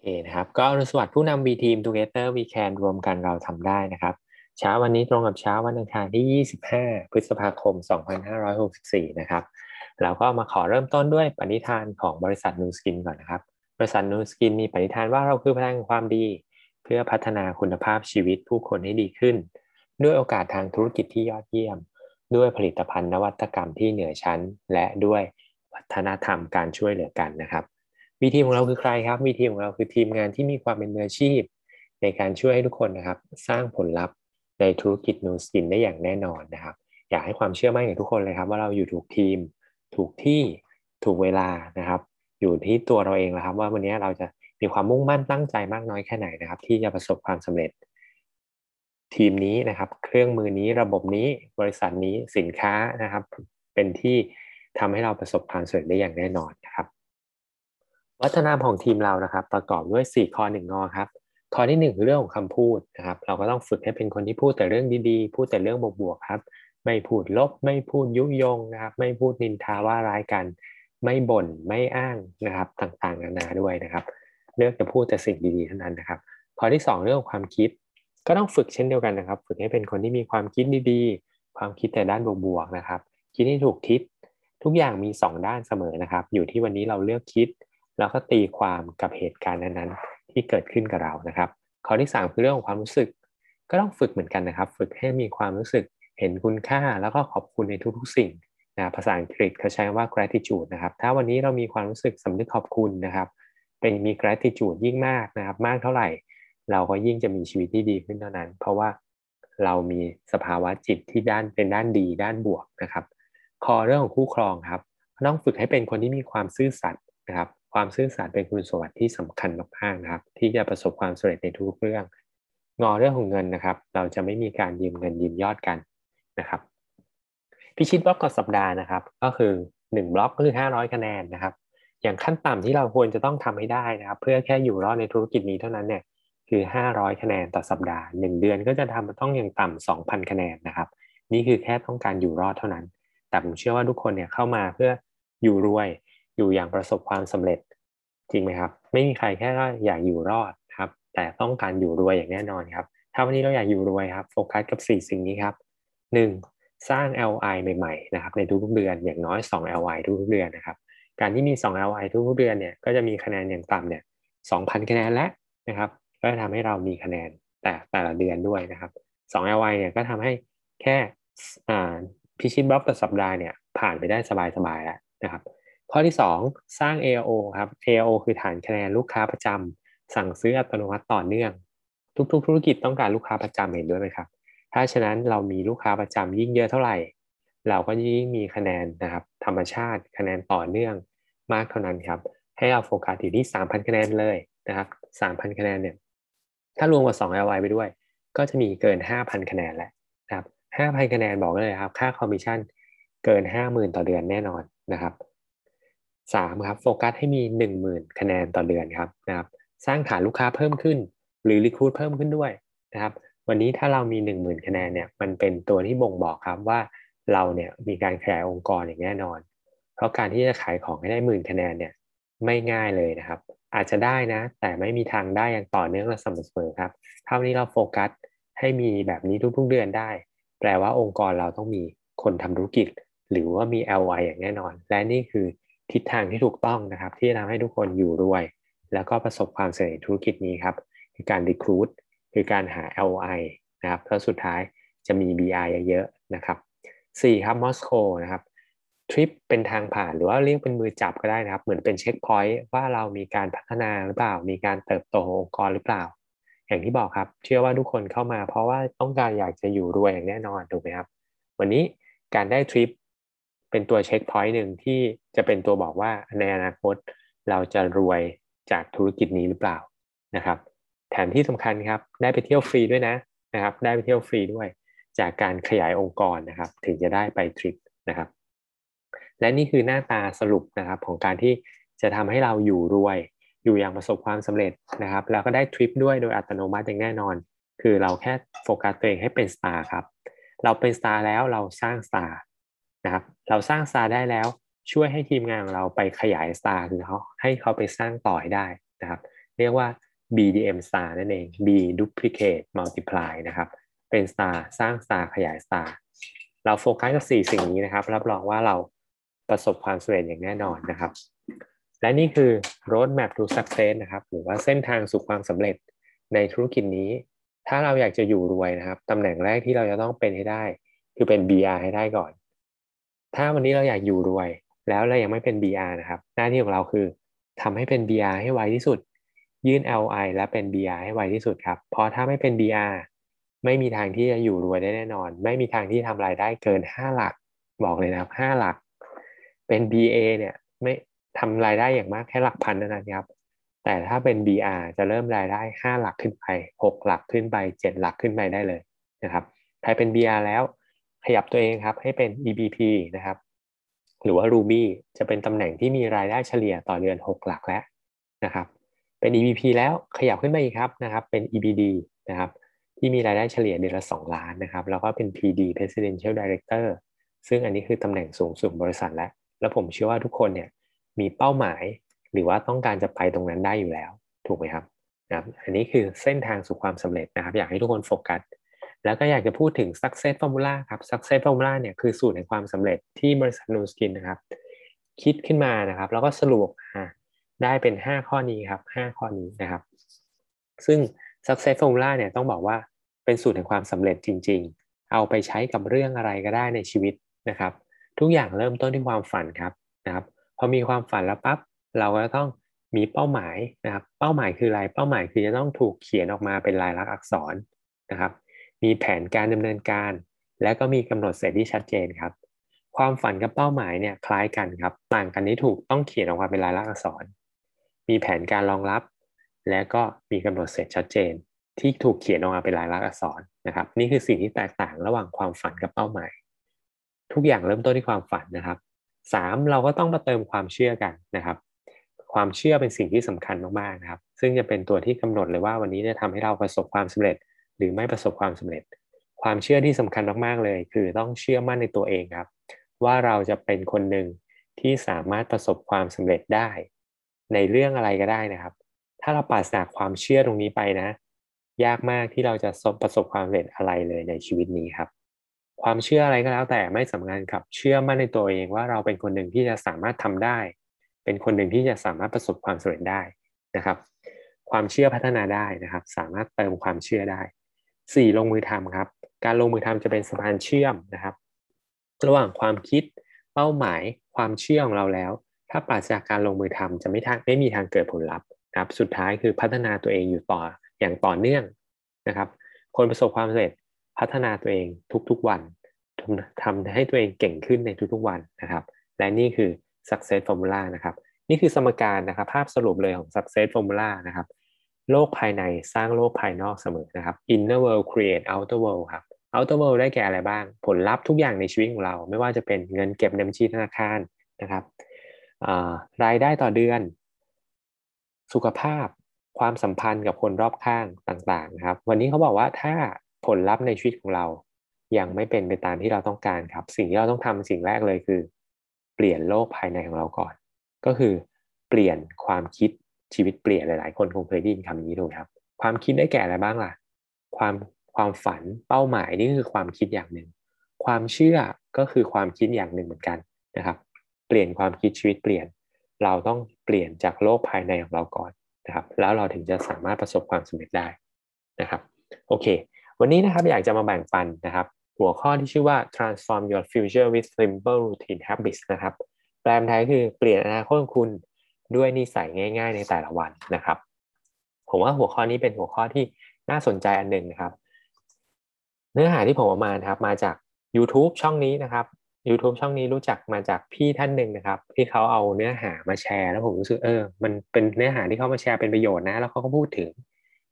เคนะครับก็อรุณสวัสดิ์ผู้นำ V Team Together We Can รวมกันเราทำได้นะครับ เช้าวันนี้ตรงกับเช้าวันอังคารที่ 25 พฤษภาคม 2564 นะครับเราก็มาขอเริ่มต้นด้วยปณิธานของบริษัทนูสกินก่อนนะครับ บริษัทนูสกินมีปณิธานว่าเราคือพลังความดี เพื่อพัฒนาคุณภาพชีวิตผู้คนให้ดีขึ้น ด้วยโอกาสทางธุรกิจที่ยอดเยี่ยม ด้วยผลิตภัณฑ์นวัตกรรมที่เหนือชั้น และด้วยวัฒนธรรมการช่วยเหลือกันนะครับ วีทีของเราคือใครครับวีทีของเราคือทีมงานที่มีความเป็นมืออาชีพ ในการช่วยให้ทุกคนนะครับ สร้างผลลัพธ์ในธุรกิจนูสกินได้อย่างแน่นอนนะครับ อยากให้ความเชื่อมั่นกับทุกคนเลยครับ ว่าเราอยู่ถูกทีม ถูกที่ถูกเวลานะครับ อยู่ที่ตัวเราเองแล้วครับ ว่าวันนี้เราจะมีความมุ่งมั่นตั้งใจมากน้อยแค่ไหนนะครับ ที่จะประสบความสำเร็จ ทีมนี้นะครับ เครื่องมือนี้ระบบนี้บริษัทนี้สินค้านะครับ เป็นที่ทำให้เราประสบความสำเร็จได้อย่างแน่นอนนะครับ วัฒนธรรมของทีมเรานะครับ ประกอบด้วย 4 ข้อ1งอครับข้อที่ 1 คือเรื่องของคำพูดนะครับ เราก็ต้องฝึกให้เป็นคนที่พูดแต่เรื่องดีๆ พูดแต่เรื่องบวกๆครับ ไม่พูดลบ ไม่พูดยุยงนะครับ ไม่พูดนินทาว่าร้ายกัน ไม่บ่น ไม่อ้างนะครับ ต่างๆนานาด้วยนะครับ เลือกจะพูดแต่สิ่งดีๆเท่านั้นนะครับ ข้อที่ 2 เรื่องความคิด ก็ต้องฝึกเช่นเดียวกันนะครับ ฝึกให้เป็นคนที่มีความคิดดีๆ ความคิดแต่ด้านบวกๆนะครับ คิดให้ถูกทิศ ทุกอย่างมี 2 ด้านเสมอนะครับ อยู่ที่วันนี้เราเลือกคิด แล้วก็ตีความกับเหตุการณ์นั้นๆที่เกิดขึ้นกับเรานะครับข้อที่ 3 คือเรื่องของความรู้สึก ก็ต้องฝึกเหมือนกันนะครับ ฝึกให้มีความรู้สึกเห็นคุณค่าแล้วก็ขอบคุณในทุกๆสิ่งนะภาษาอังกฤษเขาใช้ว่า gratitude นะครับ ถ้าวันนี้เรามีความรู้สึกสำนึกขอบคุณนะครับ เป็นมี gratitude ยิ่งมากนะครับ มากเท่าไหร่ เราก็ยิ่งจะมีชีวิตที่ดีขึ้นเท่านั้น เพราะว่าเรามีสภาวะจิตที่ด้านเป็นด้านดีด้านบวกนะครับข้อเรื่องของคู่ครองครับ ต้องฝึกให้เป็นคนที่มีความซื่อสัตย์ นะครับ ความซื่อสัตย์เป็นคุณสมบัติที่สำคัญมากๆนะครับ ที่จะประสบความสำเร็จในทุกเรื่อง งอเรื่องของเงินนะครับ เราจะไม่มีการยืมเงินยืมยอดกันนะครับพิชิตบล็อกก่อนสัปดาห์นะครับ ก็คือ 1 บล็อกก็คือ 500 คะแนนนะครับ อย่างขั้นต่ำที่เราควรจะต้องทำให้ได้นะครับ เพื่อแค่อยู่รอดในธุรกิจนี้เท่านั้นเนี่ยคือ 500 คะแนนต่อสัปดาห์ 1 เดือนก็จะทำต้องอย่างต่ำ2,000 คะแนนนะครับ นี่คือแค่ต้องการอยู่รอดเท่านั้น แต่ผมเชื่อว่าทุกคนเนี่ยเข้ามาเพื่ออยู่รวย อยู่อย่างประสบความสำเร็จจริงไหมครับ ไม่มีใครแค่อยากอยู่รอดครับ แต่ต้องการอยู่รวยอย่างแน่นอนครับ ถ้าวันนี้เราอยากอยู่รวยครับโฟกัสกับ 4 สิ่งนี้ครับ 1. สร้าง LI ใหม่ๆนะครับในทุกๆเดือนอย่างน้อย 2 LI ทุกๆเดือนนะครับการที่มี 2 LI ทุกๆเดือนเนี่ยก็จะมีคะแนนอย่างต่ำเนี่ย2,000 คะแนนแล้วนะครับก็จะทำให้เรามีคะแนนแต่แต่ละเดือนด้วยนะครับ2 LI เนี่ยก็ทำให้แค่พิชิตบล็อกต่อสัปดาห์เนี่ยผ่านไปได้สบายๆแล้วนะครับ ข้อที่ 2 สร้าง AO ครับ AO คือฐานคะแนนลูกค้าประจำสั่งซื้ออัตโนมัติต่อเนื่อง ทุก ๆ ธุรกิจต้องการลูกค้าประจำเห็นด้วยไหมครับ ถ้าฉะนั้นเรามีลูกค้าประจำยิ่งเยอะเท่าไหร่ เราก็ยิ่งมีคะแนนนะครับธรรมชาติคะแนนต่อเนื่องมากเท่านั้นครับ ให้เราโฟกัสอยู่ที่ 3,000 คะแนนเลยนะครับ 3,000 คะแนนเนี่ยถ้ารวมกับ 2 LY ไปด้วย ก็จะมีเกิน 5,000 คะแนนแหละนะครับ5,000 คะแนนบอกเลยครับ ค่าคอมมิชชั่นเกิน 50,000 ต่อเดือนแน่นอนนะครับ สามครับโฟกัสให้มีหนึ่งหมื่นคะแนนต่อเดือนครับนะครับ สร้างฐานลูกค้าเพิ่มขึ้น หรือรีคูดเพิ่มขึ้นด้วยนะครับ วันนี้ถ้าเรามีหนึ่งหมื่นคะแนนเนี่ยมันเป็นตัวที่บ่งบอกครับว่าเราเนี่ยมีการขยายองค์กรอย่างแน่นอน เพราะการที่จะขายของให้ได้หมื่นคะแนนเนี่ยไม่ง่ายเลยนะครับ อาจจะได้นะ แต่ไม่มีทางได้อย่างต่อเนื่องและสม่ำเสมอครับถ้านี้เราโฟกัสให้มีแบบนี้ทุกๆเดือนได้ แปลว่าองค์กรเราต้องมีคนทำธุรกิจ หรือว่ามี LY อย่างแน่นอน และนี่คือ ทิศทางที่ถูกต้องนะครับ ที่จะทำให้ทุกคนอยู่รวย แล้วก็ประสบความสำเร็จธุรกิจนี้ครับคือการ recruit คือการหา LI นะครับแล้วสุดท้ายจะมี BI เยอะๆนะครับ4ครับมอสโกนะครับทริปเป็นทางผ่านหรือว่าเรียกเป็นมือจับก็ได้นะครับ เหมือนเป็นเช็คพอยต์ว่าเรามีการพัฒนาหรือเปล่า มีการเติบโตองค์กรหรือเปล่า อย่างที่บอกครับ เชื่อว่าทุกคนเข้ามาเพราะว่าต้องการอยากจะอยู่รวยอย่างแน่นอนถูกไหมครับ วันนี้การได้ทริป เป็นตัวเช็คพอยต์หนึ่งที่จะเป็นตัวบอกว่าในอนาคตเราจะรวยจากธุรกิจนี้หรือเปล่านะครับ แถมที่สำคัญครับได้ไปเที่ยวฟรีด้วยนะนะครับ ได้ไปเที่ยวฟรีด้วย จากการขยายองค์กรนะครับ ถึงจะได้ไปทริปนะครับ และนี่คือหน้าตาสรุปนะครับของการที่จะทำให้เราอยู่รวย อยู่อย่างประสบความสำเร็จนะครับ แล้วก็ได้ทริปด้วยโดยอัตโนมัติอย่างแน่นอน คือเราแค่โฟกัสตัวเองให้เป็น star ครับ เราเป็น star แล้วเราสร้าง star นะครับเราสร้าง star ได้แล้วช่วยให้ทีมงานของเราไปขยาย star คือเขาให้เขาไปสร้างต่อให้ได้นะครับเรียกว่า BDM star นั่นเอง be duplicate multiply นะครับเป็น star สร้าง star ขยาย star เราโฟกัสกับ4สิ่งนี้นะครับ รับรองว่าเราประสบความสำเร็จอย่างแน่นอนนะครับ และนี่คือ road map to success นะครับ หรือว่าเส้นทางสู่ความสำเร็จในธุรกิจนี้ ถ้าเราอยากจะอยู่รวยนะครับตำแหน่งแรกที่เราจะต้องเป็นให้ได้ คือเป็น BR ให้ได้ก่อน ถ้าวันนี้เราอยากอยู่รวย แล้วเรายังไม่เป็น BR นะครับ หน้าที่ของเราคือทำให้เป็น BR ให้ไวที่สุด ยื่น LI และเป็น BR ให้ไวที่สุดครับ เพราะถ้าไม่เป็น BR ไม่มีทางที่จะอยู่รวยได้แน่นอน ไม่มีทางที่ทำรายได้เกิน 5 หลัก บอกเลยนะครับ 5 หลัก เป็น BA เนี่ยไม่ทำรายได้อย่างมากแค่หลักพันเท่านั้นครับ แต่ถ้าเป็น BR จะเริ่มรายได้ 5 หลักขึ้นไป 6 หลักขึ้นไป 7 หลักขึ้นไปได้เลยนะครับ ใครเป็น BR แล้ว ขยับตัวเองครับให้เป็น EBP นะครับ หรือว่า Ruby จะเป็นตำแหน่งที่มีรายได้เฉลี่ยต่อเดือน 6 หลักแล้วนะครับ เป็น EBP แล้วขยับขึ้นไปอีกครับนะครับ เป็น EBD นะครับที่มีรายได้เฉลี่ยเดือนละ 2 ล้านนะครับ แล้วก็เป็น PD Presidential Director ซึ่งอันนี้คือตำแหน่งสูงสุดบริษัทแล้ว แล้วผมเชื่อว่าทุกคนเนี่ยมีเป้าหมาย หรือว่าต้องการจะไปตรงนั้นได้อยู่แล้ว ถูกไหมครับนะครับ อันนี้คือเส้นทางสู่ความสำเร็จนะครับ อยากให้ทุกคนโฟกัส แล้วก็อยากจะพูดถึง success formula ครับ success formula เนี่ยคือสูตรแห่งความสำเร็จที่บริษัทนูสกินนะครับ คิดขึ้นมานะครับ แล้วก็สรุปได้เป็น 5 ข้อนี้ครับ 5 ข้อนี้นะครับ ซึ่ง success formula เนี่ยต้องบอกว่าเป็นสูตรแห่งความสำเร็จจริง ๆ เอาไปใช้กับเรื่องอะไรก็ได้ในชีวิตนะครับ ทุกอย่างเริ่มต้นที่ความฝันครับนะครับ พอมีความฝันแล้วปั๊บเราก็ต้องมีเป้าหมายนะครับ เป้าหมายคืออะไร เป้าหมายคือจะต้องถูกเขียนออกมาเป็นลายลักษณ์อักษรนะครับ มีแผนการดำเนินการ และก็มีกำหนดเสร็จที่ชัดเจนครับ ความฝันกับเป้าหมายเนี่ยคล้ายกันครับ ต่างกันที่ถูกต้องเขียนออกมาเป็นลายลักษณ์อักษร มีแผนการรองรับ และก็มีกำหนดเสร็จชัดเจน ที่ถูกเขียนออกมาเป็นลายลักษณ์อักษรนะครับ นี่คือสิ่งที่แตกต่างระหว่างความฝันกับเป้าหมาย ทุกอย่างเริ่มต้นที่ความฝันนะครับสามเราก็ต้องมาเติมความเชื่อกันนะครับความเชื่อเป็นสิ่งที่สำคัญมากๆนะครับ ซึ่งจะเป็นตัวที่กำหนดเลยว่าวันนี้จะทำให้เราประสบความสำเร็จ หรือไม่ประสบความสำเร็จ ความเชื่อที่สำคัญมากๆเลย คือต้องเชื่อมั่นในตัวเองครับ ว่าเราจะเป็นคนหนึ่งที่สามารถประสบความสำเร็จได้ ในเรื่องอะไรก็ได้นะครับ ถ้าเราปราศจากความเชื่อตรงนี้ไปนะ ยากมากที่เราจะประสบความสำเร็จอะไรเลยในชีวิตนี้ครับ ความเชื่ออะไรก็แล้วแต่ไม่สำคัญครับ เชื่อมั่นในตัวเองว่าเราเป็นคนหนึ่งที่จะสามารถทำได้ เป็นคนหนึ่งที่จะสามารถประสบความสำเร็จได้นะครับ ความเชื่อพัฒนาได้นะครับ สามารถเติมความเชื่อได้ สี่ลงมือทำครับ การลงมือทำจะเป็นสะพานเชื่อมนะครับ ระหว่างความคิดเป้าหมายความเชื่อของเราแล้ว ถ้าปราศจากการลงมือทำจะไม่ทางไม่มีทางเกิดผลลัพธ์นะครับสุดท้ายคือพัฒนาตัวเองอยู่ต่ออย่างต่อเนื่องนะครับ คนประสบความสำเร็จพัฒนาตัวเองทุกๆวันทำให้ตัวเองเก่งขึ้นในทุกๆวันนะครับ และนี่คือ success formula นะครับ นี่คือสมการนะครับ ภาพสรุปเลยของ success formula นะครับ โลกภายในสร้างโลกภายนอกเสมอนะครับ inner world create outer world ครับ outer world ได้แก่อะไรบ้าง ผลลัพธ์ทุกอย่างในชีวิตของเรา ไม่ว่าจะเป็นเงินเก็บในบัญชีธนาคารนะครับรายได้ต่อเดือน สุขภาพ ความสัมพันธ์กับคนรอบข้างต่างๆนะครับ วันนี้เขาบอกว่าถ้าผลลัพธ์ในชีวิตของเรา ยังไม่เป็นไปตามที่เราต้องการครับ สิ่งที่เราต้องทำสิ่งแรกเลยคือ เปลี่ยนโลกภายในของเราก่อน ก็คือเปลี่ยนความคิด ชีวิตเปลี่ยนหลายๆ คนคงเคยได้ยินคำนี้ถูกครับ ความคิดได้แก่อะไรบ้างล่ะ ความความฝันเป้าหมายนี่คือความคิดอย่างหนึ่ง ความเชื่อก็คือความคิดอย่างหนึ่งเหมือนกันนะครับ เปลี่ยนความคิดชีวิตเปลี่ยน เราต้องเปลี่ยนจากโลกภายในของเราก่อนนะครับ แล้วเราถึงจะสามารถประสบความสำเร็จได้นะครับโอเค วันนี้นะครับอยากจะมาแบ่งปันนะครับ หัวข้อที่ชื่อว่า transform your future with simple routine habits นะครับแปลไทยคือเปลี่ยนอนาคตของคุณ ด้วยนิสัยง่าย ๆ ในแต่ละวันนะครับ ผมว่าหัวข้อนี้เป็นหัวข้อที่น่าสนใจอันหนึ่งนะครับ เนื้อหาที่ผมเอามาครับมาจาก YouTube ช่องนี้นะครับ YouTube ช่องนี้รู้จักมาจากพี่ท่านหนึ่งนะครับ ที่เขาเอาเนื้อหามาแชร์ แล้วผมรู้สึกเออ มันเป็นเนื้อหาที่เขามาแชร์เป็นประโยชน์นะ แล้วเขาก็พูดถึง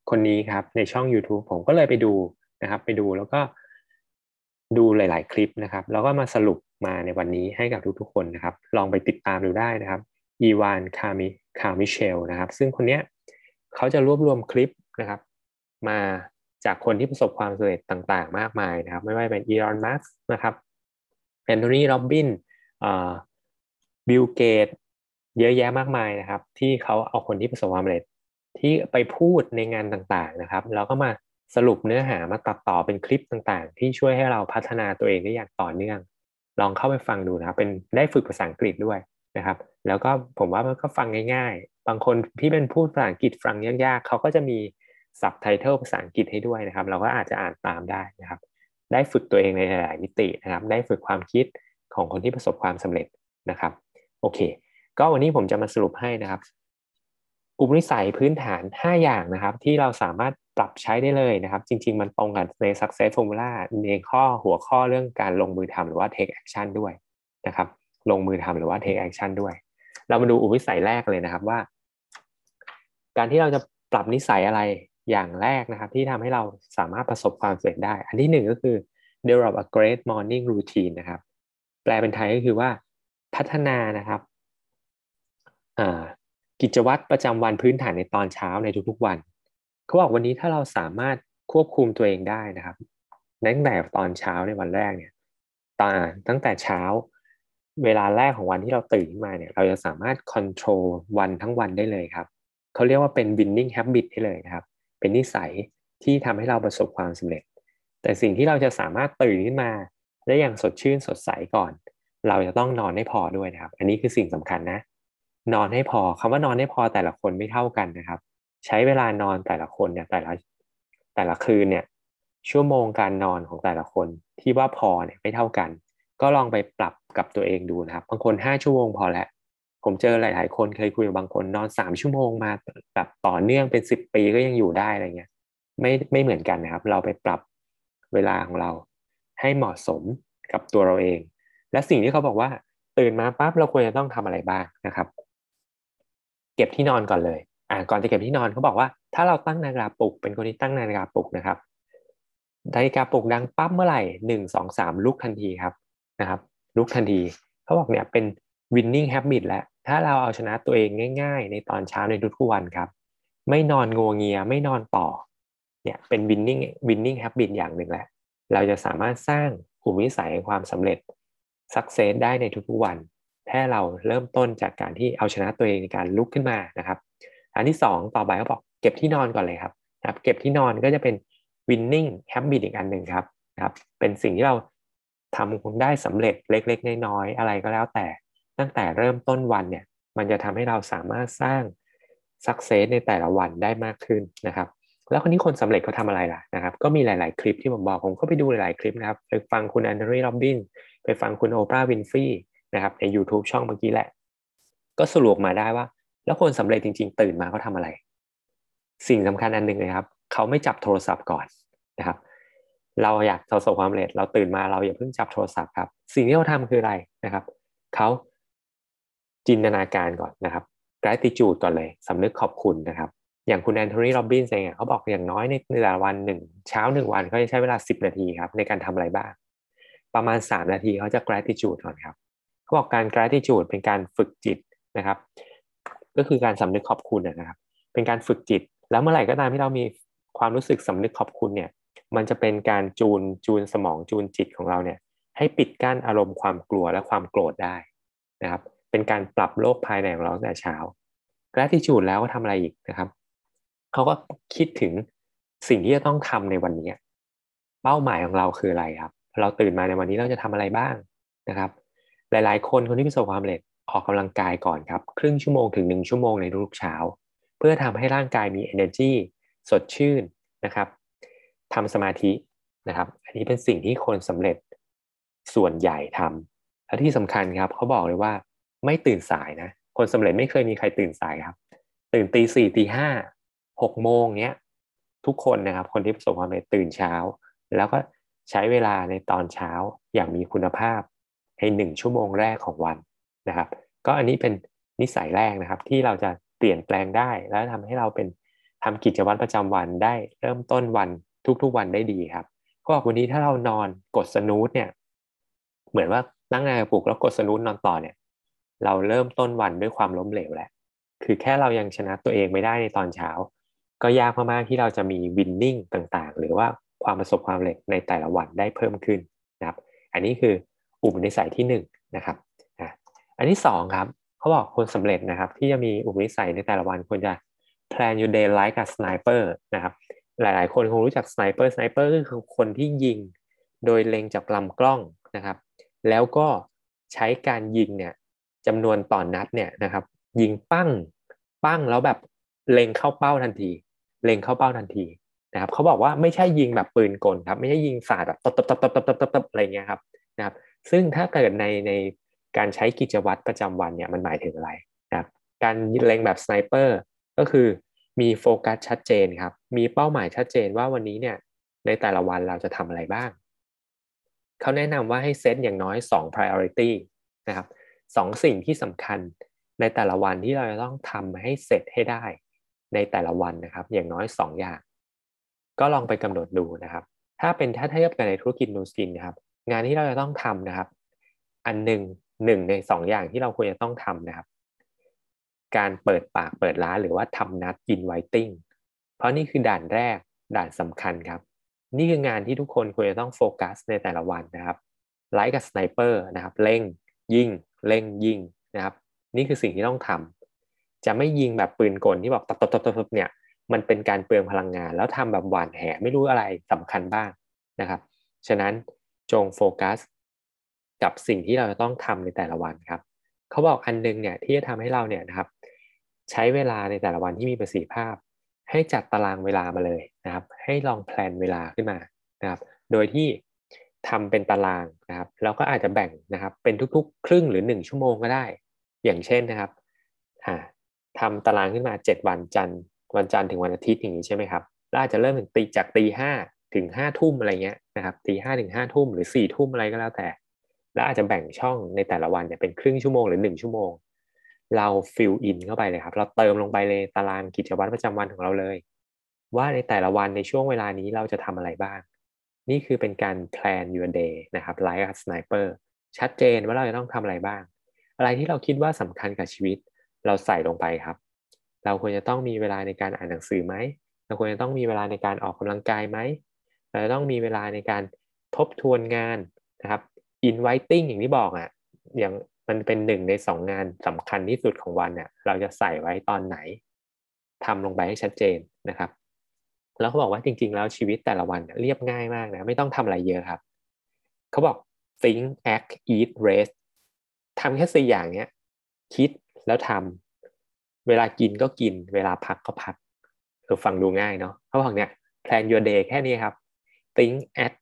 คนนี้ครับ ในช่อง YouTube ผมก็เลยไปดูนะครับ ไปดูแล้วก็ดูหลาย ๆ คลิปนะครับ แล้วก็มาสรุปมาในวันนี้ให้กับทุกๆคนนะครับ ลองไปติดตามดูได้นะครับ Evan Carmi Carmichael นะครับ ซึ่งคนเนี้ยเขาจะรวบรวมคลิปนะครับ มาจากคนที่ประสบความสำเร็จต่างๆ มากมายนะครับ ไม่ว่าเป็น Elon Musk นะครับ Anthony Robbins Bill Gates เยอะแยะมากมายนะครับ ที่เขาเอาคนที่ประสบความสำเร็จที่ไปพูดในงานต่างๆนะครับ แล้วก็มาสรุปเนื้อหามาตัดต่อเป็นคลิปต่างๆ ที่ช่วยให้เราพัฒนาตัวเองได้อย่างต่อเนื่อง ลองเข้าไปฟังดูนะครับเป็นได้ฝึกภาษาอังกฤษด้วย นะครับ แล้วก็ผมว่ามันก็ฟังง่าย ๆ บางคนที่เป็นพูดภาษาอังกฤษฟังยากๆเขาก็จะมีซับไตเติลภาษาอังกฤษให้ด้วยนะครับ เราก็อาจจะอ่านตามได้นะครับ ได้ฝึกตัวเองในหลายมิตินะครับ ได้ฝึกความคิดของคนที่ประสบความสำเร็จนะครับ โอเค ก็วันนี้ผมจะมาสรุปให้นะครับ อุปนิสัยพื้นฐาน 5 อย่างนะครับ ที่เราสามารถปรับใช้ได้เลยนะครับ จริง ๆ มันตรงกับใน success formula ในข้อหัวข้อเรื่องการลงมือทำหรือว่า take action ด้วยนะครับ ลงมือทำหรือว่า take action ด้วย เรามาดูอุปนิสัยแรกเลยนะครับว่า การที่เราจะปรับนิสัยอะไรอย่างแรกนะครับ ที่ทำให้เราสามารถประสบความสำเร็จได้ อันที่หนึ่งก็คือ develop a great morning routine นะครับ แปลเป็นไทยก็คือว่าพัฒนานะครับกิจวัตรประจำวันพื้นฐานในตอนเช้าในทุกๆวันเขาบอกวันนี้ถ้าเราสามารถควบคุมตัวเองได้นะครับตั้งแต่ตอนเช้าในวันแรกเนี่ยตาตั้งแต่เช้า เวลาแรกของวันที่เราตื่นขึ้นมาเนี่ยเราจะสามารถควบคุมวันทั้งวันได้เลยครับเขาเรียกว่าเป็น winning habit ได้เลยนะครับ เป็นนิสัยที่ทำให้เราประสบความสำเร็จ แต่สิ่งที่เราจะสามารถตื่นขึ้นมา ได้อย่างสดชื่นสดใสก่อน เราจะต้องนอนให้พอด้วยนะครับ อันนี้คือสิ่งสำคัญนะ นอนให้พอคำว่านอนให้พอแต่ละคนไม่เท่ากันนะครับ ใช้เวลานอนแต่ละคนเนี่ยแต่ละแต่ละคืนเนี่ยชั่วโมงการนอนของแต่ละคนที่ว่าพอเนี่ยไม่เท่ากัน ก็ลองไปปรับกับตัวเองดูนะครับ บางคนห้าชั่วโมงพอแล้วผมเจอหลาย ๆ คนเคยคุยกับบางคนนอนสามชั่วโมงมาแบบต่อเนื่องเป็นสิบปีก็ยังอยู่ได้อะไรเงี้ยไม่ไม่เหมือนกันนะครับ เราไปปรับเวลาของเรา ให้เหมาะสมกับตัวเราเอง และสิ่งที่เขาบอกว่าตื่นมาปั๊บเราควรจะต้องทำอะไรบ้างนะครับ เก็บที่นอนก่อนเลย อ่าก่อนจะเก็บที่นอนเขาบอกว่า ถ้าเราตั้งนาฬิกาปลุก เป็นคนที่ตั้งนาฬิกาปลุกนะครับนาฬิกาปลุกดังปั๊บเมื่อไหร่หนึ่งสองสามลุกทันทีครับ นะครับลุกทันทีเขาบอกเนี่ยเป็น winning habit แล้วถ้าเราเอาชนะตัวเองง่าย ๆ ในตอนเช้าในทุกวันครับ ไม่นอนงวงเงียไม่นอนต่อเนี่ยเป็น winning winning habit อย่างหนึ่งแหละเราจะสามารถสร้างกลุ่มวิสัยความสำเร็จ success ได้ในทุกๆวันแค่เราเริ่มต้นจากการที่เอาชนะตัวเองในการลุกขึ้นมานะครับ อันที่ 2 ต่อไปเขาบอกเก็บที่นอนก่อนเลยครับนะครับ เก็บที่นอนก็จะเป็น winning habit อีกอันหนึ่งครับนะครับ เป็นสิ่งที่เรา ทำได้สำเร็จเล็กๆน้อยๆอะไรก็แล้วแต่ ตั้งแต่เริ่มต้นวันเนี่ยมันจะทำให้เราสามารถสร้าง success ในแต่ละวันได้มากขึ้นนะครับ แล้วคนนี้คนสำเร็จเขาทำอะไรล่ะนะครับ ก็มีหลาย ๆ คลิปที่ผมบอกผมก็ไปดูหลายๆคลิปนะครับไปฟังคุณ Anthony Robbins ไปฟังคุณ Oprah Winfrey นะครับใน YouTube ช่องเมื่อกี้แหละ ก็สรุปมาได้ว่า แล้วคนสำเร็จจริง ๆ ตื่นมาเขาทำอะไร สิ่งสำคัญอันหนึ่งเลยครับเขาไม่จับโทรศัพท์ก่อนนะครับ เราอยากประสบความสำเร็จเราตื่นมาเราอย่าเพิ่งจับโทรศัพท์ครับ สิ่งที่เขาทำคืออะไรนะครับเขาจินตนาการก่อนนะครับ gratitude ก่อนเลยสำนึกขอบคุณนะครับ อย่างคุณแอนโทนีโรบินส์เองเขาบอกอย่างน้อยในแต่ละวันหนึ่งเช้าหนึ่งวันเขาจะใช้เวลาสิบนาทีครับในการทำอะไรบ้าง ประมาณสามนาทีเขาจะ gratitude ก่อนครับเขาบอกการ gratitude เป็นการฝึกจิตนะครับ ก็คือการสำนึกขอบคุณนะครับ เป็นการฝึกจิต แล้วเมื่อไหร่ก็ตามที่เรามีความรู้สึกสำนึกขอบคุณเนี่ย มันจะเป็นการจูนจูนสมองจูนจิตของเราเนี่ยให้ปิดกั้นอารมณ์ความกลัวและความโกรธได้นะครับ เป็นการปรับโลกภายในของเราตั้งแต่เช้า gratitude แล้วก็ทำอะไรอีกนะครับเขาก็คิดถึงสิ่งที่จะต้องทำในวันนี้เป้าหมายของเราคืออะไรครับ เราตื่นมาในวันนี้เราจะทำอะไรบ้างนะครับ หลาย ๆ คนคนที่ประสบความสำเร็จออกกำลังกายก่อนครับ ครึ่งชั่วโมงถึงหนึ่งชั่วโมงในทุกเช้า เพื่อทำให้ร่างกายมี energy สดชื่นนะครับ ทำสมาธินะครับ อันนี้เป็นสิ่งที่คนสำเร็จส่วนใหญ่ทำและที่สำคัญครับเขาบอกเลยว่าไม่ตื่นสายนะ คนสำเร็จไม่เคยมีใครตื่นสายครับ ตื่นตีสี่ตีห้าหกโมงเนี้ยทุกคนนะครับ คนที่ประสบความสำเร็จตื่นเช้า แล้วก็ใช้เวลาในตอนเช้าอย่างมีคุณภาพในหนึ่งชั่วโมงแรกของวันนะครับ ก็อันนี้เป็นนิสัยแรกนะครับ ที่เราจะเปลี่ยนแปลงได้ แล้วทำให้เราเป็นทำกิจวัตรประจำวันได้เริ่มต้นวัน ทุกๆวันได้ดีครับก็วันนี้ถ้าเรานอนกดสนูตเนี่ยเหมือนว่านั่งในปลุกแล้วกดสนูตนอนต่อเนี่ย เราเริ่มต้นวันด้วยความล้มเหลวแหล้วคือแค่เรายังชนะตัวเองไม่ได้ในตอนเช้า ก็ยากมากๆที่เราจะมีวินนิ่งต่างๆ หรือว่าความประสบความสำเร็จในแต่ละวันได้เพิ่มขึ้นนะครับ อันนี้คืออุปนิสัยที่1นนะครับอันที่2ครับเขาบอกคนสำเร็จนะครับ ที่จะมีอุปนิสัยในแต่ละวันควรจะ plan your day like a sniper นะครับ หลาย ๆ คนคงรู้จัก sniper sniper ก็คือคนที่ยิงโดยเล็งจากลำกล้องนะครับ แล้วก็ใช้การยิงเนี่ยจำนวนต่อนัดเนี่ยนะครับ ยิงปั้งปั้งแล้วแบบเล็งเข้าเป้าทันที เล็งเข้าเป้าทันทีนะครับเขาบอกว่าไม่ใช่ยิงแบบปืนกลครับ ไม่ใช่ยิงสาดแบบตบตบตบตบตบตบตบอะไรเงี้ยครับนะครับ ซึ่งถ้าเกิดในในการใช้กิจวัตรประจำวันเนี่ยมันหมายถึงอะไรนะครับการเล็งแบบ sniper ก็คือ มีโฟกัสชัดเจนครับ มีเป้าหมายชัดเจนว่าวันนี้เนี่ย ในแต่ละวันเราจะทำอะไรบ้าง เขาแนะนำว่าให้เซตอย่างน้อย 2 priority นะครับสองสิ่งที่สำคัญในแต่ละวันที่เราจะต้องทำให้เสร็จให้ได้ ในแต่ละวันนะครับ อย่างน้อย 2 อย่าง ก็ลองไปกำหนดดูนะครับ ถ้าเป็นถ้าเทียบกันในธุรกิจ Nu Skin นะครับ งานที่เราจะต้องทำนะครับ อันหนึ่งหนึ่งในสองอย่างที่เราควรจะต้องทำนะครับ การเปิดปากเปิดร้านหรือว่าทำนัด inviting เพราะนี่คือด่านแรกด่านสำคัญครับ นี่คืองานที่ทุกคนควรจะต้องโฟกัสในแต่ละวันนะครับ like a sniper นะครับเล็ง ยิงเล็งยิงนะครับ นี่คือสิ่งที่ต้องทำจะไม่ยิงแบบปืนกลที่บอกตับตับตับตับเนี่ยมันเป็นการเปลืองพลังงาน แล้วทำแบบหวานแหไม่รู้อะไรสำคัญบ้างนะครับ ฉะนั้นจงโฟกัส กับสิ่งที่เราจะต้องทำในแต่ละวันครับ เขาบอกอันนึงเนี่ยที่จะทำให้เราเนี่ยนะครับ ใช้เวลาในแต่ละวันที่มีประสิทธิภาพ ให้จัดตารางเวลามาเลยนะครับ ให้ลองแพลนเวลาขึ้นมานะครับ โดยที่ทำเป็นตารางนะครับเราก็อาจจะแบ่งนะครับ เป็นทุกๆ ครึ่งหรือ 1 ชั่วโมงก็ได้ อย่างเช่นนะครับทำตารางขึ้นมา 7 วันจันทร์วันจันทร์ถึงวันอาทิตย์อย่างนี้ใช่ไหมครับแล้วอาจจะเริ่มตีจากตีห้าถึงห้าทุ่มอะไรเงี้ยนะครับตีห้าถึงห้าทุ่มหรือสี่ทุ่มอะไรก็แล้วแต่ แล้วอาจจะแบ่งช่องในแต่ละวันเนี่ยเป็นครึ่งชั่วโมงหรือหนึ่งชั่วโมง เรา fill in เข้าไปเลยครับ เราเติมลงไปเลยตารางกิจวัตรประจำวันของเราเลย ว่าในแต่ละวันในช่วงเวลานี้เราจะทำอะไรบ้าง นี่คือเป็นการ plan your day นะครับ like a sniper ชัดเจนว่าเราจะต้องทำอะไรบ้าง อะไรที่เราคิดว่าสำคัญกับชีวิต เราใส่ลงไปครับ เราควรจะต้องมีเวลาในการอ่านหนังสือไหม เราควรจะต้องมีเวลาในการออกกำลังกายไหม เราต้องมีเวลาในการทบทวนงานนะครับ inviting อย่างที่บอกอะ่ะอย่าง มันเป็นหนึ่งในสองงานสำคัญที่สุดของวันเนี่ยเราจะใส่ไว้ตอนไหนทำลงไปให้ชัดเจนนะครับ แล้วเขาบอกว่าจริง ๆ แล้วชีวิตแต่ละวันเรียบง่ายมากนะไม่ต้องทำอะไรเยอะครับ เขาบอก think act eat rest ทำแค่สี่อย่างเนี้ยคิดแล้วทำเวลากินก็กิน เวลาพักก็พักเออฟังดูง่ายเนาะเขาบอกเนี่ย plan your day แค่นี้ครับ think act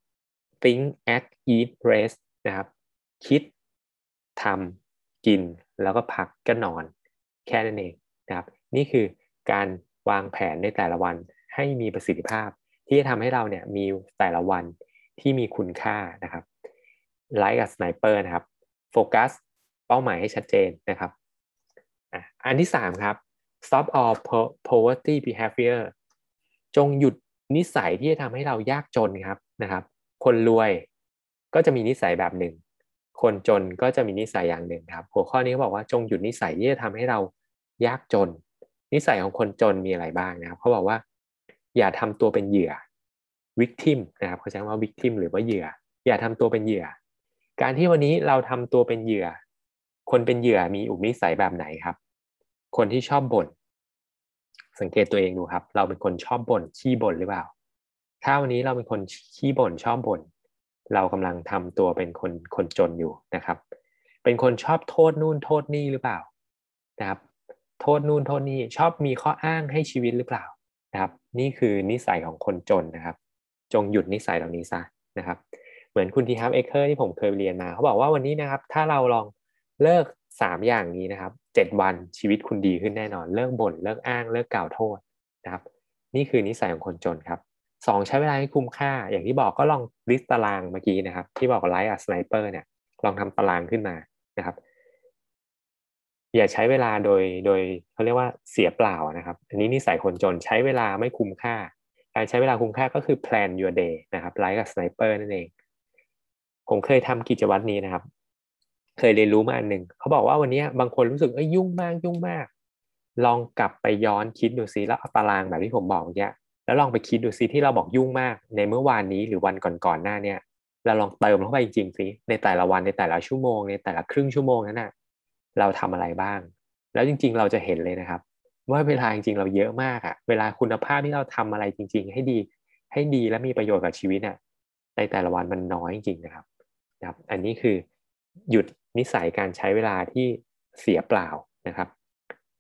think act eat rest นะครับ คิด ทำกินแล้วก็พักก็นอนแค่นั้นเองนะครับ นี่คือการวางแผนในแต่ละวันให้มีประสิทธิภาพ ที่จะทำให้เราเนี่ยมีแต่ละวันที่มีคุณค่านะครับ like a sniper นะครับโฟกัสเป้าหมายให้ชัดเจนนะครับอันที่สามครับ stop all poverty behavior จงหยุดนิสัยที่จะทำให้เรายากจนครับนะครับ คนรวยก็จะมีนิสัยแบบหนึ่ง คนจนก็จะมีนิสัยอย่างหนึ่งครับ หัวข้อนี้เขาบอกว่าจงหยุดนิสัยที่จะทำให้เรายากจน นิสัยของคนจนมีอะไรบ้างนะครับเขาบอกว่า อย่าทำตัวเป็นเหยื่อ victim นะครับเขาใช้ว่า victim หรือว่าเหยื่อ อย่าทำตัวเป็นเหยื่อ การที่วันนี้เราทำตัวเป็นเหยื่อ คนเป็นเหยื่อมีอุปนิสัยแบบไหนครับ คนที่ชอบบ่นสังเกตตัวเองดูครับ เราเป็นคนชอบบ่นขี้บ่นหรือเปล่า ถ้าวันนี้เราเป็นคนขี้บ่นชอบบ่น เรากำลังทำตัวเป็นคนคนจนอยู่นะครับ เป็นคนชอบโทษนู่นโทษนี่หรือเปล่านะครับ โทษนู่นโทษนี่ชอบมีข้ออ้างให้ชีวิตหรือเปล่านะครับ นี่คือนิสัยของคนจนนะครับ จงหยุดนิสัยเหล่านี้ซะนะครับ เหมือนคุณทีฮับเอเคอร์ที่ผมเคยเรียนมาเขาบอกว่าวันนี้นะครับ ถ้าเราลองเลิกสามอย่างนี้นะครับเจ็ดวันชีวิตคุณดีขึ้นแน่นอน เลิกบ่นเลิกอ้างเลิกกล่าวโทษนะครับ นี่คือนิสัยของคนจนครับ สองใช้เวลาให้คุ้มค่า อย่างที่บอกก็ลองlist ตารางเมื่อกี้นะครับ ที่บอก like a sniper เนี่ยลองทำตารางขึ้นมานะครับ อย่าใช้เวลาโดยโดยเขาเรียกว่าเสียเปล่านะครับ อันนี้นิสัยคนจนใช้เวลาไม่คุ้มค่า การใช้เวลาคุ้มค่าก็คือ plan your day นะครับ like a sniper นั่นเอง ผมเคยทำกิจวัตรนี้นะครับ เคยเรียนรู้มาอันหนึ่งเขาบอกว่าวันนี้บางคนรู้สึกเอ้ยยุ่งมากยุ่งมาก ลองกลับไปย้อนคิดดูซิแล้วเอาตารางแบบที่ผมบอกเมื่อกี้ แล้วลองไปคิดดูซิที่เราบอกยุ่งมากในเมื่อวานนี้หรือวันก่อนๆหน้าเนี่ยเราลองเติมเข้าไปจริงๆสิในแต่ละวันในแต่ละชั่วโมงในแต่ละครึ่งชั่วโมงนั้นนะเราทำอะไรบ้าง แล้วจริง ๆ เราจะเห็นเลยนะครับ ว่าเวลาจริงๆ เราเยอะมากอะเวลาคุณภาพที่เราทำอะไรจริง ๆ ให้ดีให้ดีและมีประโยชน์กับชีวิตอะในแต่ละวันมันน้อยจริงๆนะครับนะครับ อันนี้คือหยุดนิสัยการใช้เวลาที่เสียเปล่านะครับ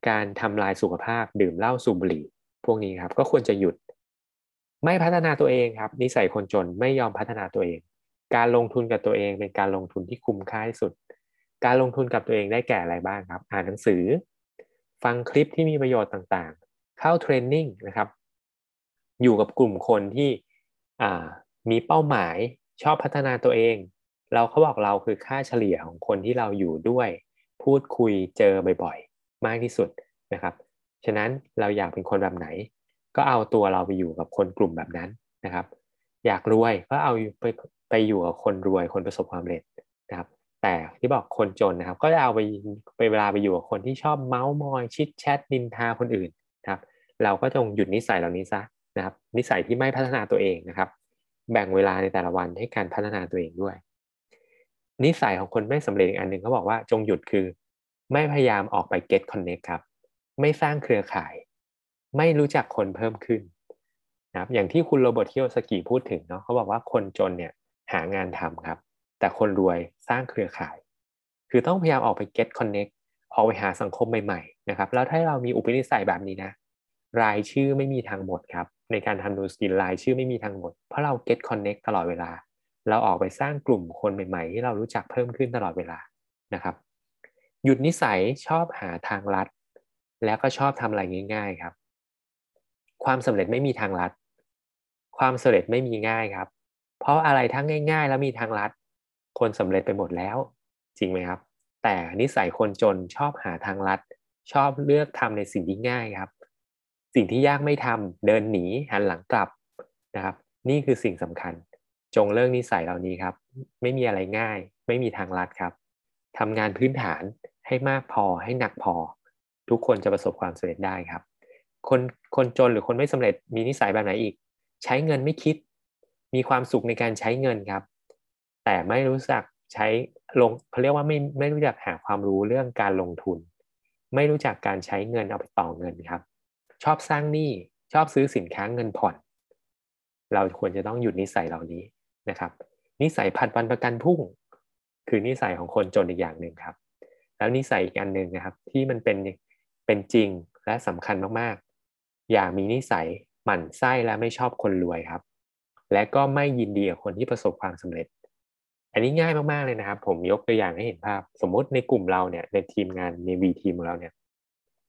การทำลายสุขภาพดื่มเหล้าสูบบุหรี่ พวกนี้ครับก็ควรจะหยุด ไม่พัฒนาตัวเองครับ นิสัยคนจนไม่ยอมพัฒนาตัวเอง การลงทุนกับตัวเองเป็นการลงทุนที่คุ้มค่าที่สุด การลงทุนกับตัวเองได้แก่อะไรบ้างครับ อ่านหนังสือ ฟังคลิปที่มีประโยชน์ต่างๆ เข้าเทรนนิ่งนะครับ อยู่กับกลุ่มคนที่มีเป้าหมายชอบพัฒนาตัวเอง เราเขาบอกเราคือค่าเฉลี่ยของคนที่เราอยู่ด้วย พูดคุยเจอบ่อยๆ มากที่สุดนะครับ ฉะนั้นเราอยากเป็นคนแบบไหน ก็เอาตัวเราไปอยู่กับคนกลุ่มแบบนั้นนะครับ อยากรวยก็เอาไปไปอยู่กับคนรวยคนประสบความสำเร็จนะครับ แต่ที่บอกคนจนนะครับ ก็จะเอาไปไปเวลาไปอยู่กับคนที่ชอบเมาส์มอยชิดแชทนินทาคนอื่นนะครับ เราก็จงหยุดนิสัยเหล่านี้ซะนะครับ นิสัยที่ไม่พัฒนาตัวเองนะครับ แบ่งเวลาในแต่ละวันให้การพัฒนาตัวเองด้วย นิสัยของคนไม่สำเร็จอีกอันหนึ่งเขาบอกว่าจงหยุดคือ ไม่พยายามออกไป get connect ครับ ไม่สร้างเครือข่าย ไม่รู้จักคนเพิ่มขึ้นนะครับอย่างที่คุณ Robert Kiyosaki พูดถึงเนาะเขาบอกว่าคนจนเนี่ยหางานทำครับ แต่คนรวยสร้างเครือข่าย คือต้องพยายามออกไป get connect ออกไปหาสังคมใหม่ๆนะครับแล้วถ้าเรามีอุปนิสัยแบบนี้นะ รายชื่อไม่มีทางหมดครับ ในการทำ Nu Skin รายชื่อไม่มีทางหมด เพราะเรา get connect ตลอดเวลา เราออกไปสร้างกลุ่มคนใหม่ๆ ที่เรารู้จักเพิ่มขึ้นตลอดเวลานะครับ หยุดนิสัยชอบหาทางลัด แล้วก็ชอบทำอะไรง่าย ๆ ครับ ความสำเร็จไม่มีทางลัด ความสำเร็จไม่มีง่ายครับ เพราะอะไรทั้งง่าย ๆ แล้วมีทางลัด คนสำเร็จไปหมดแล้ว จริงไหมครับ แต่นิสัยคนจนชอบหาทางลัด ชอบเลือกทำในสิ่งที่ง่ายครับ สิ่งที่ยากไม่ทำเดินหนีหันหลังกลับนะครับ นี่คือสิ่งสำคัญ จงเลิกนิสัยเหล่านี้ครับ ไม่มีอะไรง่าย ไม่มีทางลัดครับทำงานพื้นฐานให้มากพอให้หนักพอ ทุกคนจะประสบความสำเร็จได้ครับ คนคนจนหรือคนไม่สำเร็จมีนิสัยแบบไหนอีก ใช้เงินไม่คิด มีความสุขในการใช้เงินครับ แต่ไม่รู้จักใช้ลงเขาเรียกว่าไม่ไม่รู้จักหาความรู้เรื่องการลงทุน ไม่รู้จักการใช้เงินเอาไปต่อเงินครับ ชอบสร้างหนี้ชอบซื้อสินค้าเงินผ่อน เราควรจะต้องหยุดนิสัยเหล่านี้นะครับ นิสัยผัดวันประกันพุ่ง คือนิสัยของคนจนอีกอย่างหนึ่งครับ แล้วนิสัยอีกอันหนึ่งนะครับ ที่มันเป็นเป็นจริงและสำคัญมาก อย่ามีนิสัยหมั่นไส้และไม่ชอบคนรวยครับ และก็ไม่ยินดีกับคนที่ประสบความสำเร็จ อันนี้ง่ายมากๆเลยนะครับ ผมยกตัวอย่างให้เห็นภาพ สมมุติในกลุ่มเราเนี่ยในทีมงานในวีทีมของเราเนี่ย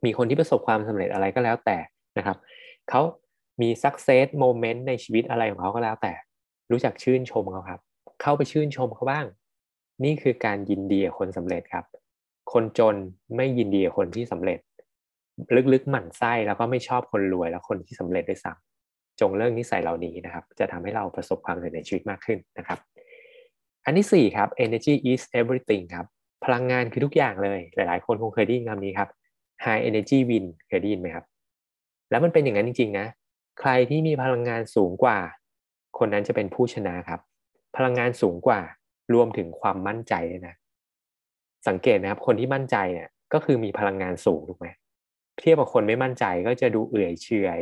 มีคนที่ประสบความสำเร็จอะไรก็แล้วแต่นะครับเขามี success moment ในชีวิตอะไรของเขาก็แล้วแต่ รู้จักชื่นชมเขาครับ เข้าไปชื่นชมเขาบ้าง นี่คือการยินดีกับคนสำเร็จครับ คนจนไม่ยินดีกับคนที่สำเร็จ ลึกๆหมั่นไส้แล้วก็ไม่ชอบคนรวยแล้วคนที่สำเร็จด้วยซ้ำจงเลิกนิสัยเหล่านี้นะครับ จะทำให้เราประสบความสำเร็จในชีวิตมากขึ้นนะครับ อันที่4ครับ energy is everything ครับพลังงานคือทุกอย่างเลย หลาย ๆ คนคงเคยได้ยินคำนี้ครับ high energy win เคยได้ยินไหมครับ แล้วมันเป็นอย่างนั้นจริง ๆ นะ ใครที่มีพลังงานสูงกว่า คนนั้นจะเป็นผู้ชนะครับ พลังงานสูงกว่ารวมถึงความมั่นใจด้วยนะ สังเกตนะครับ คนที่มั่นใจเนี่ยก็คือมีพลังงานสูงถูกไหม เทียบกับคนไม่มั่นใจก็จะดูเอื่อยเฉย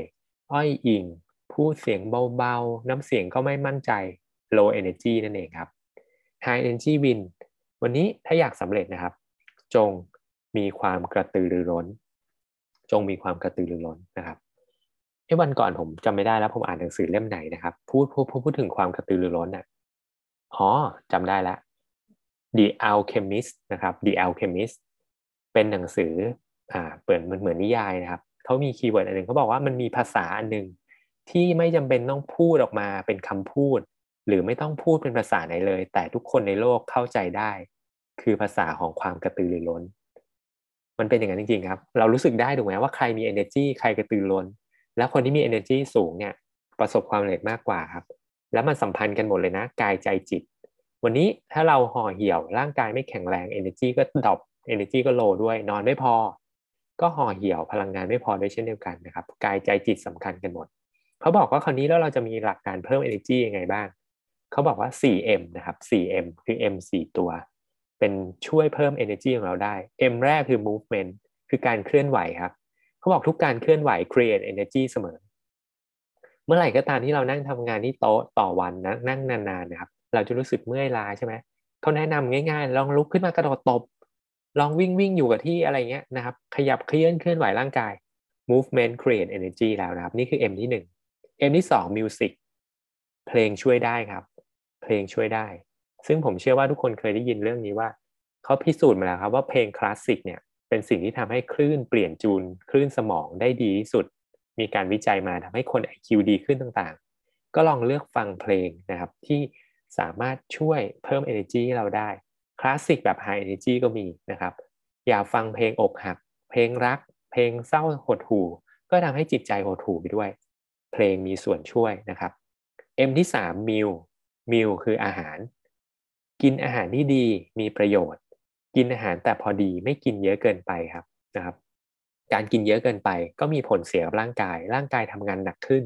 อ้อยอิงพูดเสียงเบาๆ น้ำเสียงก็ไม่มั่นใจ low energy นั่นเองครับ high energy win วันนี้ถ้าอยากสำเร็จนะครับ จงมีความกระตือรือร้น จงมีความกระตือรือร้นนะครับไอ้วันก่อนผมจำไม่ได้แล้วผมอ่านหนังสือเล่มไหนนะครับ พูดพูดพูดถึงความกระตือรือร้นอะอ๋อจำได้แล้ว The Alchemist นะครับ The Alchemist เป็นหนังสือ อ่าเปิดมันเหมือนนิยายนะครับเขามี keyword อันหนึ่งเขาบอกว่ามันมีภาษาอันหนึ่งที่ไม่จำเป็นต้องพูดออกมาเป็นคำพูด หรือไม่ต้องพูดเป็นภาษาไหนเลย แต่ทุกคนในโลกเข้าใจได้ คือภาษาของความกระตือรือร้น มันเป็นอย่างนั้นจริงๆครับ เรารู้สึกได้ถูกไหมว่าใครมี energy ใครกระตือร้น แล้วคนที่มี energy สูงเนี่ยประสบความสำเร็จมากกว่าครับ แล้วมันสัมพันธ์กันหมดเลยนะ กายใจจิต วันนี้ถ้าเราห่อเหี่ยวร่างกายไม่แข็งแรง energy ก็ดรอป energy ก็โลด้วย นอนไม่พอ ก็ห่อเหี่ยวพลังงานไม่พอด้วยเช่นเดียวกันนะครับกายใจจิตสำคัญกันหมดเขาบอกว่าคราวนี้แล้วเราจะมีหลักการเพิ่ม energy ยังไงบ้างเขาบอกว่า 4M นะครับ 4M คือ M 4 ตัว เป็นช่วยเพิ่ม energy ของเราได้ M แรกคือ movement คือการเคลื่อนไหวครับเขาบอกทุกการเคลื่อนไหว create energy เสมอ เมื่อไหร่ก็ตามที่เรานั่งทำงานที่โต๊ะต่อวันนะนั่งนานๆนะครับเราจะรู้สึกเมื่อยล้าใช่ไหมเขาแนะนำง่ายๆลองลุกขึ้นมากระโดดตบ ลองวิ่งวิ่งอยู่กับที่อะไรเงี้ยนะครับ ขยับเคลื่อนเคลื่อนไหวร่างกาย movement create energy แล้วนะครับ นี่คือ M ที่หนึ่ง M ที่สอง music เพลงช่วยได้ครับ เพลงช่วยได้ ซึ่งผมเชื่อว่าทุกคนเคยได้ยินเรื่องนี้ว่าเขาพิสูจน์มาแล้วครับว่าเพลงคลาสสิกเนี่ยเป็นสิ่งที่ทำให้คลื่นเปลี่ยนจูน คลื่นสมองได้ดีที่สุด มีการวิจัยมาทำให้คน IQ ดีขึ้นต่างๆ ก็ลองเลือกฟังเพลงนะครับที่สามารถช่วยเพิ่ม energy ให้เราได้ คลาสสิกแบบ high energy ก็มีนะครับ อย่าฟังเพลงอกหัก เพลงรัก เพลงเศร้าหดหู่ ก็ทำให้จิตใจหดหู่ไปด้วย เพลงมีส่วนช่วยนะครับ M ที่3 meal meal คืออาหาร กินอาหารที่ดีมีประโยชน์ กินอาหารแต่พอดีไม่กินเยอะเกินไปครับนะครับ การกินเยอะเกินไปก็มีผลเสียกับร่างกาย ร่างกายทำงานหนักขึ้น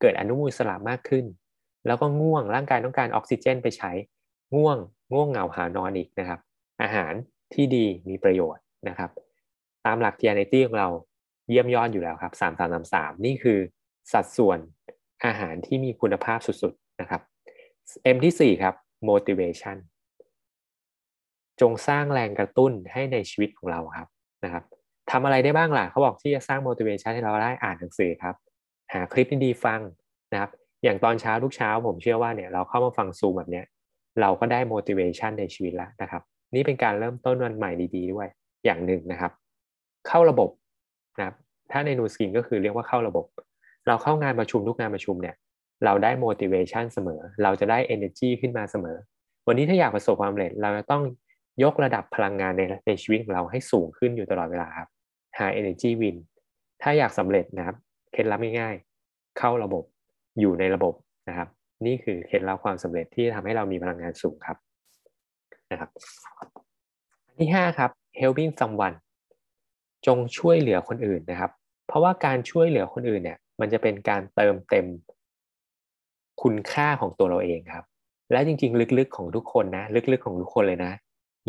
เกิดอนุมูลอิสระมากขึ้น แล้วก็ง่วงร่างกายต้องการออกซิเจนไปใช้ง่วง ง่วงเหงาหานอนอีกนะครับ อาหารที่ดีมีประโยชน์นะครับ ตามหลัก TNT ของเราเยี่ยมยอดอยู่แล้วครับ3 3 3 3 นี่คือสัดส่วนอาหารที่มีคุณภาพสุดๆนะครับ M ที่ 4 ครับ motivation จงสร้างแรงกระตุ้นให้ในชีวิตของเราครับนะครับทำอะไรได้บ้างล่ะเขาบอกที่จะสร้าง motivation ให้เราได้อ่านหนังสือครับ หาคลิปดีๆฟังนะครับ อย่างตอนเช้าทุกเช้าผมเชื่อว่าเนี่ยเราเข้ามาฟังซูมแบบเนี้ย เราก็ได้ motivation ในชีวิตแล้วนะครับ นี่เป็นการเริ่มต้นวันใหม่ดีๆด้วยอย่างหนึ่งนะครับ เข้าระบบนะครับถ้าในนูสกินก็คือเรียกว่าเข้าระบบ เราเข้างานประชุมทุกงานประชุมเนี่ยเราได้ motivation เสมอ เราจะได้ energy ขึ้นมาเสมอ วันนี้ถ้าอยากประสบความสำเร็จเราจะต้องยกระดับพลังงานในในชีวิตของเราให้สูงขึ้นอยู่ตลอดเวลาครับ high energy win ถ้าอยากสำเร็จนะครับเคล็ดลับง่ายๆ เข้าระบบอยู่ในระบบนะครับ นี่คือเคล็ดลับความสำเร็จที่ทำให้เรามีพลังงานสูงครับนะครับอันที่5ครับ helping someone จงช่วยเหลือคนอื่นนะครับ เพราะว่าการช่วยเหลือคนอื่นเนี่ย มันจะเป็นการเติมเต็มคุณค่าของตัวเราเองครับ และจริง ๆ ลึกๆของทุกคนนะ ลึกๆของทุกคนเลยนะ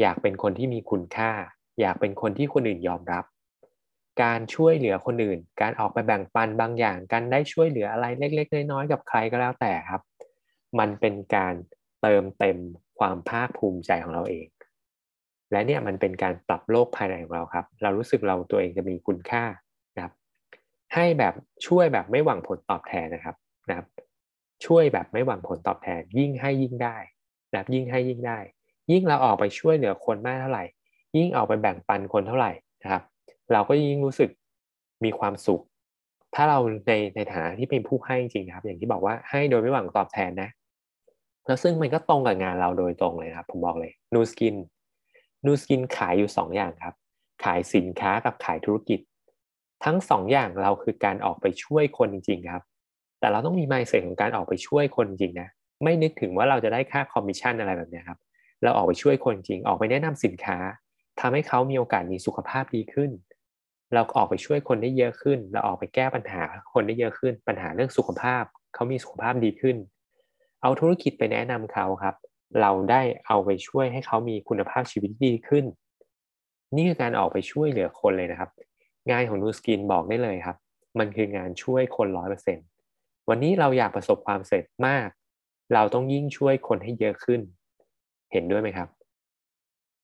อยากเป็นคนที่มีคุณค่า อยากเป็นคนที่คนอื่นยอมรับ การช่วยเหลือคนอื่น การออกไปแบ่งปันบางอย่าง การได้ช่วยเหลืออะไรเล็ก ๆ น้อยๆกับใครก็แล้วแต่ครับ มันเป็นการเติมเต็มความภาคภูมิใจของเราเอง และเนี่ยมันเป็นการปรับโลกภายในของเราครับ เรารู้สึกเราตัวเองจะมีคุณค่านะครับ ให้แบบช่วยแบบไม่หวังผลตอบแทนนะครับนะครับ ช่วยแบบไม่หวังผลตอบแทน ยิ่งให้ยิ่งได้นะครับยิ่งให้ยิ่งได้ ยิ่งเราออกไปช่วยเหลือคนมากเท่าไหร่ ยิ่งออกไปแบ่งปันคนเท่าไหร่นะครับ เราก็ยิ่งรู้สึกมีความสุข ถ้าเราในในฐานะที่เป็นผู้ให้จริงครับ อย่างที่บอกว่าให้โดยไม่หวังตอบแทนนะ แล้วซึ่งมันก็ตรงกับงานเราโดยตรงเลยครับ ผมบอกเลยนูสกินนูสกินขายอยู่ 2 อย่างครับ ขายสินค้ากับขายธุรกิจ ทั้ง 2 อย่างเราคือการออกไปช่วยคนจริง ๆ ครับ แต่เราต้องมีไม n ์เซ็ของการออกไปช่วยคนจริงนะไม่นึกถึงว่าเราจะได้ค่าคอมมิชชั่นอะไรแบบนี้ครับเราออกไปช่วยคนจริงออกไปแนะนำสินค้าทำให้เขามีโอกาสมีสุขภาพดีขึ้น เราออกไปช่วยคนได้เยอะขึ้น เราออกไปแก้ปัญหาคนได้เยอะขึ้น ปัญหาเรื่องสุขภาพเขามีสุขภาพดีขึ้น เอาธุรกิจไปแนะนำเขาครับ เราได้เอาไปช่วยให้เขามีคุณภาพชีวิตดีขึ้น นี่คือการออกไปช่วยเหลือคนเลยนะครับ งานของนูสกินบอกได้เลยครับ มันคืองานช่วยคนร้อยเปอร์เซ็นต์วันนี้เราอยากประสบความสำเร็จมาก เราต้องยิ่งช่วยคนให้เยอะขึ้น เห็นด้วยไหมครับ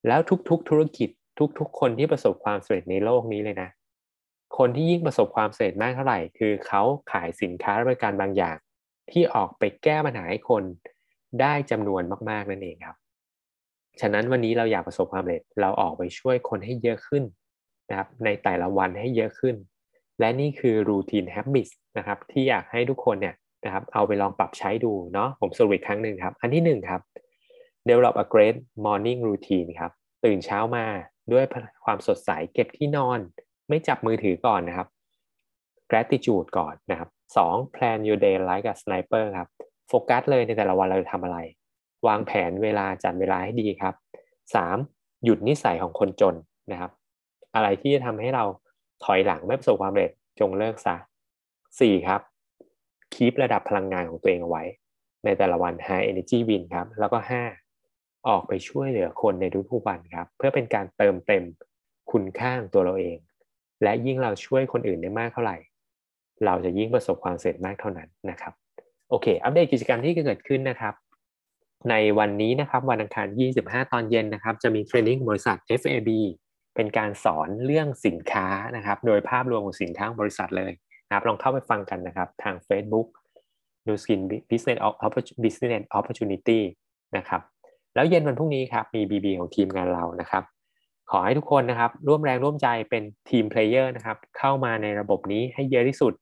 แล้วทุกๆธุรกิจทุกๆ คนที่ประสบความสำเร็จในโลกนี้เลยนะ คนที่ยิ่งประสบความสำเร็จมากเท่าไหร่ คือเขาขายสินค้าบริการบางอย่าง ที่ออกไปแก้ปัญหาให้คนได้จำนวนมาก ๆ นั่นเองครับ ฉะนั้นวันนี้เราอยากประสบความสำเร็จเราออกไปช่วยคนให้เยอะขึ้นนะครับในแต่ละวันให้เยอะขึ้น และนี่คือ routine habits นะครับที่อยากให้ทุกคนเนี่ยนะครับเอาไปลองปรับใช้ดูเนาะผมสรุปอีกครั้งหนึ่งครับ อันที่หนึ่งครับ develop a great morning routine ครับ ตื่นเช้ามาด้วยความสดใสเก็บที่นอน ไม่จับมือถือก่อนนะครับ gratitude ก่อนนะครับ สอง plan your day like a sniper ครับโฟกัสเลยในแต่ละวันเราจะทำอะไร วางแผนเวลาจัดเวลาให้ดีครับสามหยุดนิสัยของคนจนนะครับ อะไรที่จะทำให้เราถอยหลังไม่ประสบความสำเร็จจงเลิกซะสี่ครับคีประดับพลังงานของตัวเองเอาไว้ ในแต่ละวัน high energy win ครับ แล้วก็ห้าออกไปช่วยเหลือคนในทุกๆวันครับ เพื่อเป็นการเติมเต็มคุณค่าของตัวเราเอง และยิ่งเราช่วยคนอื่นได้มากเท่าไหร่ เราจะยิ่งประสบความสำเร็จมากเท่านั้นนะครับโอเค อัปเดตกิจกรรมที่เกิดขึ้นนะครับ ในวันนี้นะครับวันอังคาร 25 ตอนเย็นนะครับ จะมีเทรนนิ่งบริษัท FAB เป็นการสอนเรื่องสินค้านะครับ โดยภาพรวมของสินค้าบริษัทเลยนะครับลองเข้าไปฟังกันนะครับทาง Facebook n e w Skin Business Business Opportunity นะครับแล้วเย็นวันพรุ่งนี้ครับมี BB ของทีมงานเรานะครับ ขอให้ทุกคนนะครับร่วมแรงร่วมใจเป็น team player นะครับเข้ามาในระบบนี้ให้เยอะที่สุด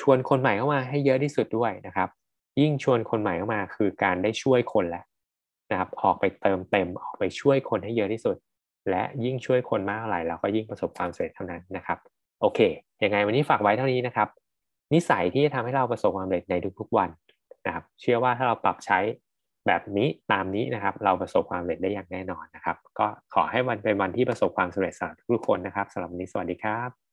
ชวนคนใหม่เข้ามาให้เยอะที่สุดด้วยนะครับ ยิ่งชวนคนใหม่เข้ามาคือการได้ช่วยคนแล้วนะครับออกไปเติมเต็มออกไปช่วยคนให้เยอะที่สุด และยิ่งช่วยคนมากเท่าไหร่เราก็ยิ่งประสบความสำเร็จเท่านั้นนะครับโอเคยังไงวันนี้ฝากไว้เท่านี้นะครับ นิสัยที่จะทำให้เราประสบความสำเร็จในทุกๆวันนะครับ เชื่อว่าถ้าเราปรับใช้แบบนี้ตามนี้นะครับ เราประสบความสำเร็จได้อย่างแน่นอนนะครับ ก็ขอให้วันเป็นวันที่ประสบความสำเร็จสำหรับทุกคนนะครับสำหรับวันนี้สวัสดีครับ